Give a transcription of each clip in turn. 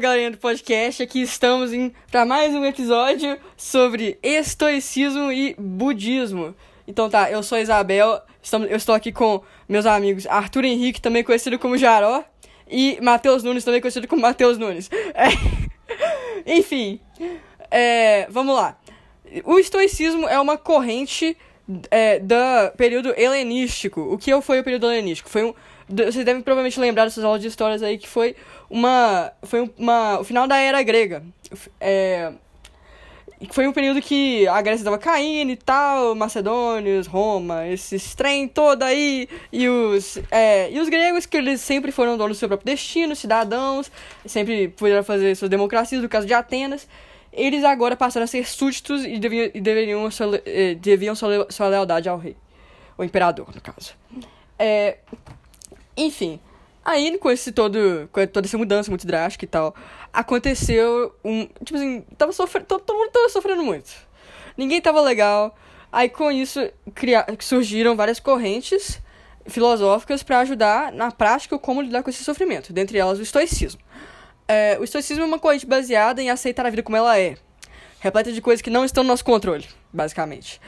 galerinha do podcast. Aqui estamos para mais um episódio sobre estoicismo e budismo. Então tá, eu sou a Isabel, estamos, eu estou aqui com meus amigos Arthur Henrique, também conhecido como Jaró, e Matheus Nunes, também conhecido como Matheus Nunes. É, enfim, é, vamos lá. O estoicismo é uma corrente é, do período helenístico. O que foi o período helenístico? Foi um, vocês devem provavelmente lembrar dessas aulas de histórias aí que foi uma foi uma o final da era grega. É, foi um período que a Grécia estava caindo e tal, Macedônios, Roma, esse trem todo aí, e os, é, e os gregos que eles sempre foram donos do seu próprio destino, cidadãos, sempre puderam fazer suas democracias, no caso de Atenas, eles agora passaram a ser súditos e deviam, e deveriam eh, deviam sua, sua lealdade ao rei, o imperador, no caso. É, enfim, aí com esse todo, com toda essa mudança muito drástica e tal, aconteceu um, tipo assim, tava sofrendo, todo, mundo tava sofrendo muito. Ninguém tava legal. Aí com isso cria, surgiram várias correntes filosóficas para ajudar na prática como lidar com esse sofrimento, dentre elas o estoicismo. É, o estoicismo é uma corrente baseada em aceitar a vida como ela é, repleta de coisas que não estão no nosso controle, basicamente.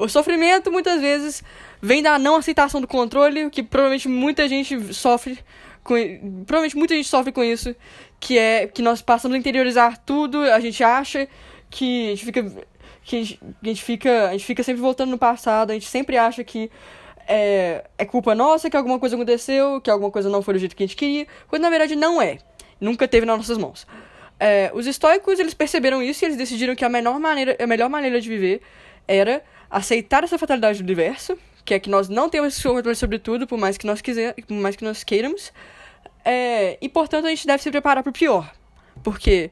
O sofrimento muitas vezes vem da não aceitação do controle, que provavelmente muita gente sofre com, provavelmente muita gente sofre com isso, que é que nós passamos a interiorizar tudo, a gente acha que a gente fica que a gente, a gente fica a gente fica sempre voltando no passado, a gente sempre acha que é, é culpa nossa que alguma coisa aconteceu, que alguma coisa não foi do jeito que a gente queria, quando na verdade não é. Nunca teve nas nossas mãos. É, os estoicos eles perceberam isso e eles decidiram que a melhor maneira, a melhor maneira de viver era aceitar essa fatalidade do universo, que é que nós não temos controle sobre tudo, por mais que nós quiser, por mais que nós queiramos. É, e portanto a gente deve se preparar para o pior. Porque,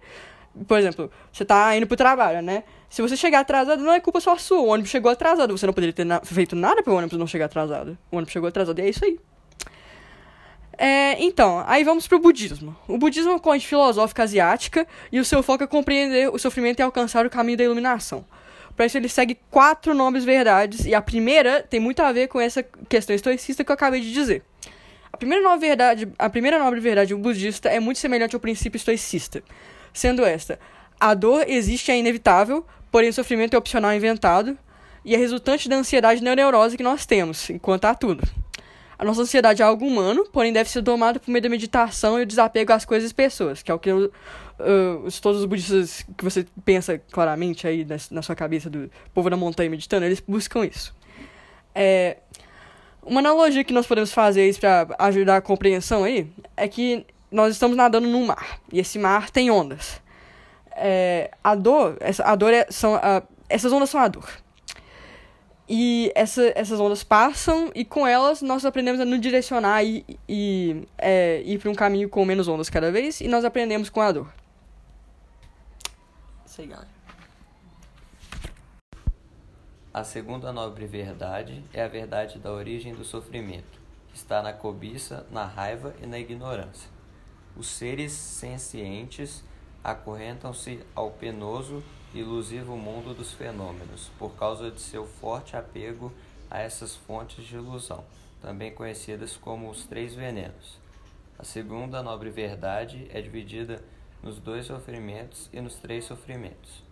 por exemplo, você está indo para o trabalho, né? Se você chegar atrasado, não é culpa só sua. O ônibus chegou atrasado. Você não poderia ter na feito nada para o ônibus não chegar atrasado. O ônibus chegou atrasado e é isso aí. É, então, aí vamos para o budismo. O budismo é uma corrente filosófica asiática e o seu foco é compreender o sofrimento e alcançar o caminho da iluminação. Isso ele segue quatro nobres verdades e a primeira tem muito a ver com essa questão estoicista que eu acabei de dizer. A primeira nobre verdade, a primeira nobre verdade budista é muito semelhante ao princípio estoicista, sendo esta: a dor existe e é inevitável, porém o sofrimento é opcional inventado e é resultante da ansiedade neurose que nós temos, enquanto há tudo. A nossa ansiedade é algo humano, porém deve ser domada por meio da meditação e o desapego às coisas e pessoas, que é o que uh, todos os budistas que você pensa claramente aí na, na, sua cabeça do povo da montanha meditando, eles buscam isso. É, uma analogia que nós podemos fazer para ajudar a compreensão aí é que nós estamos nadando num mar e esse mar tem ondas. É, a dor, essa, a dor é, são, a, essas ondas são a dor. E essa, essas ondas passam e com elas nós aprendemos a nos direcionar e, e é, ir para um caminho com menos ondas cada vez e nós aprendemos com a dor. Isso aí, galera. A segunda nobre verdade é a verdade da origem do sofrimento, que está na cobiça, na raiva e na ignorância. Os seres sencientes acorrentam-se ao penoso ilusivo mundo dos fenômenos, por causa de seu forte apego a essas fontes de ilusão, também conhecidas como os três venenos. A segunda nobre verdade é dividida nos dois sofrimentos e nos três sofrimentos.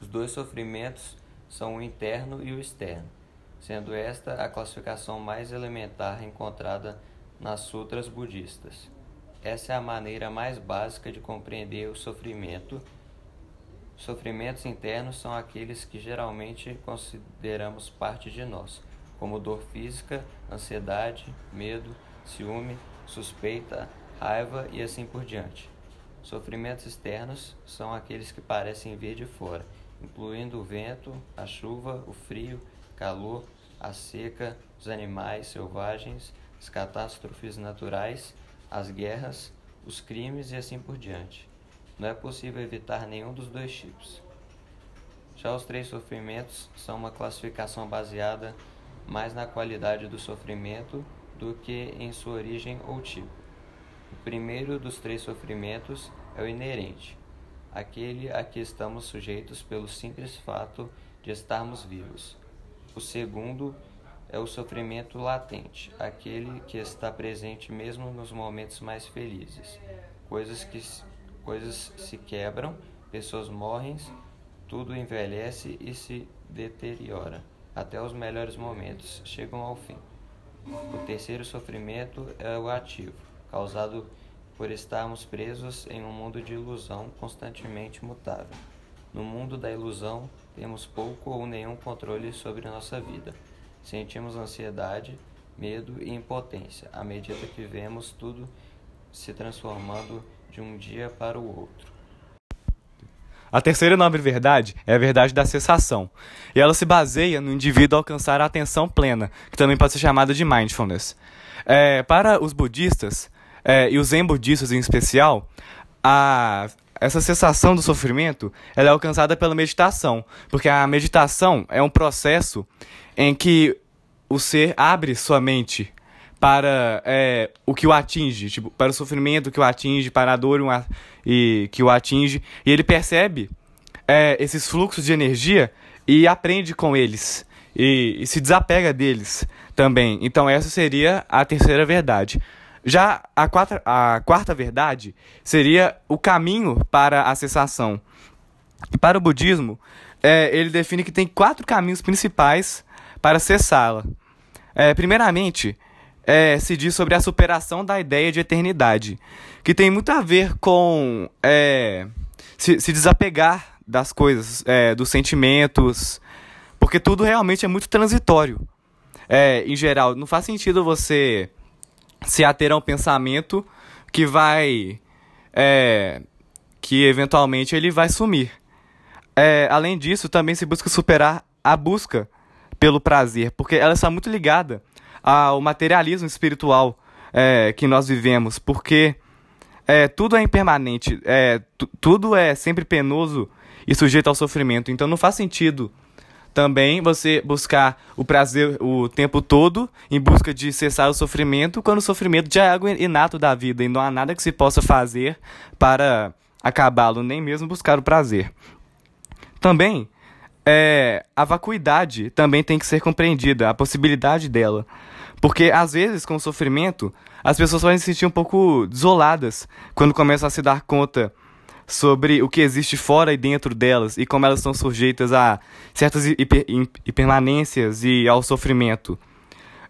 Os dois sofrimentos são o interno e o externo, sendo esta a classificação mais elementar encontrada nas sutras budistas. Essa é a maneira mais básica de compreender o sofrimento Sofrimentos internos são aqueles que geralmente consideramos parte de nós, como dor física, ansiedade, medo, ciúme, suspeita, raiva e assim por diante. Sofrimentos externos são aqueles que parecem vir de fora, incluindo o vento, a chuva, o frio, calor, a seca, os animais selvagens, as catástrofes naturais, as guerras, os crimes e assim por diante não é possível evitar nenhum dos dois tipos. Já os três sofrimentos são uma classificação baseada mais na qualidade do sofrimento do que em sua origem ou tipo. O primeiro dos três sofrimentos é o inerente, aquele a que estamos sujeitos pelo simples fato de estarmos vivos. O segundo é o sofrimento latente, aquele que está presente mesmo nos momentos mais felizes, coisas que coisas se quebram, pessoas morrem, tudo envelhece e se deteriora. Até os melhores momentos chegam ao fim. O terceiro sofrimento é o ativo, causado por estarmos presos em um mundo de ilusão constantemente mutável. No mundo da ilusão, temos pouco ou nenhum controle sobre nossa vida. Sentimos ansiedade, medo e impotência à medida que vemos tudo se transformando de um dia para o outro. A terceira nobre verdade é a verdade da cessação, e ela se baseia no indivíduo alcançar a atenção plena, que também pode ser chamada de mindfulness. É, para os budistas, é, e os zen budistas em especial, a, essa cessação do sofrimento ela é alcançada pela meditação, porque a meditação é um processo em que o ser abre sua mente para é, o que o atinge, tipo, para o sofrimento que o atinge, para a dor e que o atinge, e ele percebe é, esses fluxos de energia e aprende com eles e, e se desapega deles também. Então essa seria a terceira verdade. Já a quarta, a quarta verdade seria o caminho para a cessação. Para o budismo, é, ele define que tem quatro caminhos principais para cessá-la. É, primeiramente, é, se diz sobre a superação da ideia de eternidade, que tem muito a ver com é, se, se, desapegar das coisas, é, dos sentimentos, porque tudo realmente é muito transitório. É, em geral, não faz sentido você se ater a um pensamento que vai. É, que eventualmente ele vai sumir. É, além disso, também se busca superar a busca pelo prazer, porque ela está muito ligada ao materialismo espiritual é, que nós vivemos, porque é, tudo é impermanente, é, tudo é sempre penoso e sujeito ao sofrimento. Então não faz sentido também você buscar o prazer o tempo todo em busca de cessar o sofrimento, quando o sofrimento já é algo inato da vida e não há nada que se possa fazer para acabá-lo, nem mesmo buscar o prazer. Também é, a vacuidade também tem que ser compreendida, a possibilidade dela. Porque às vezes, com o sofrimento, as pessoas podem se sentir um pouco desoladas quando começam a se dar conta sobre o que existe fora e dentro delas e como elas são sujeitas a certas impermanências e ao sofrimento.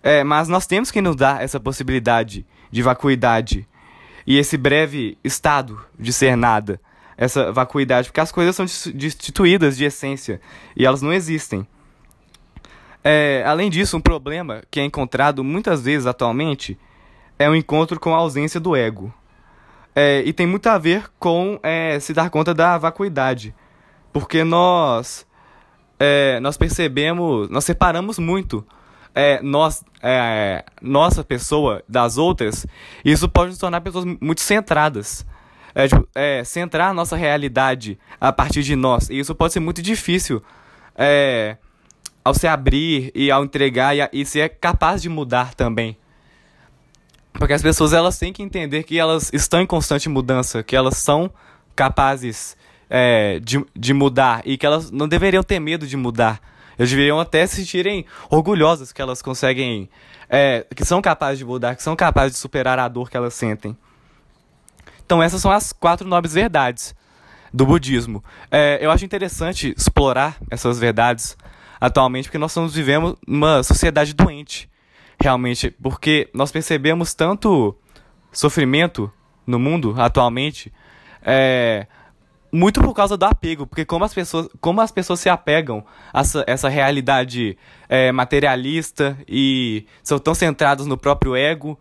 É, mas nós temos que nos dar essa possibilidade de vacuidade e esse breve estado de ser nada, essa vacuidade, porque as coisas são destituídas de essência e elas não existem. É, além disso, um problema que é encontrado muitas vezes atualmente é o encontro com a ausência do ego. É, e tem muito a ver com é, se dar conta da vacuidade. Porque nós, é, nós percebemos, nós separamos muito é, nós, é, nossa pessoa das outras. E isso pode nos tornar pessoas muito centradas. É, tipo, centrar a nossa realidade a partir de nós. E isso pode ser muito difícil ao se abrir e ao entregar e, e ser capaz de mudar também. Porque as pessoas elas têm que entender que elas estão em constante mudança, que elas são capazes é, de, de mudar e que elas não deveriam ter medo de mudar. Eles deveriam até se sentirem orgulhosas que elas conseguem, é, que são capazes de mudar, que são capazes de superar a dor que elas sentem. Então essas são as quatro nobres verdades do budismo. É, eu acho interessante explorar essas verdades atualmente porque nós estamos vivendo uma sociedade doente realmente, porque nós percebemos tanto sofrimento no mundo atualmente, é, muito por causa do apego, porque como as pessoas, como as pessoas se apegam a essa, essa realidade é, materialista e são tão centradas no próprio ego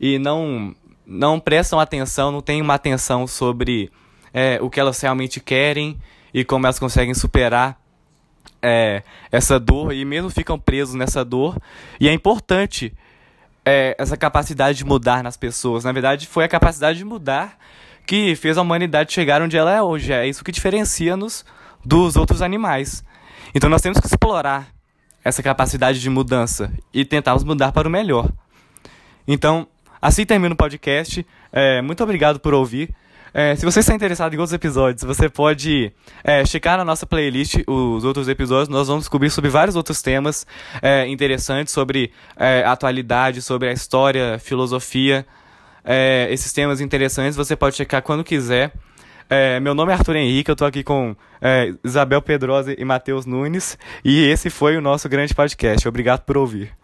e não, não prestam atenção, não têm uma atenção sobre é, o que elas realmente querem e como elas conseguem superar é, essa dor e mesmo ficam presos nessa dor. E é importante é, essa capacidade de mudar nas pessoas. Na verdade, foi a capacidade de mudar que fez a humanidade chegar onde ela é hoje. É isso que diferencia-nos dos outros animais. Então nós temos que explorar essa capacidade de mudança e tentarmos mudar para o melhor. Então, assim termina o podcast. É, muito obrigado por ouvir. É, se você está interessado em outros episódios, você pode é, checar na nossa playlist os outros episódios. Nós vamos descobrir sobre vários outros temas é, interessantes, sobre é, atualidade, sobre a história, filosofia. É, esses temas interessantes você pode checar quando quiser. É, meu nome é Arthur Henrique, eu tô aqui com Isabel Pedrosa e Matheus Nunes, e esse foi o nosso grande podcast. Obrigado por ouvir.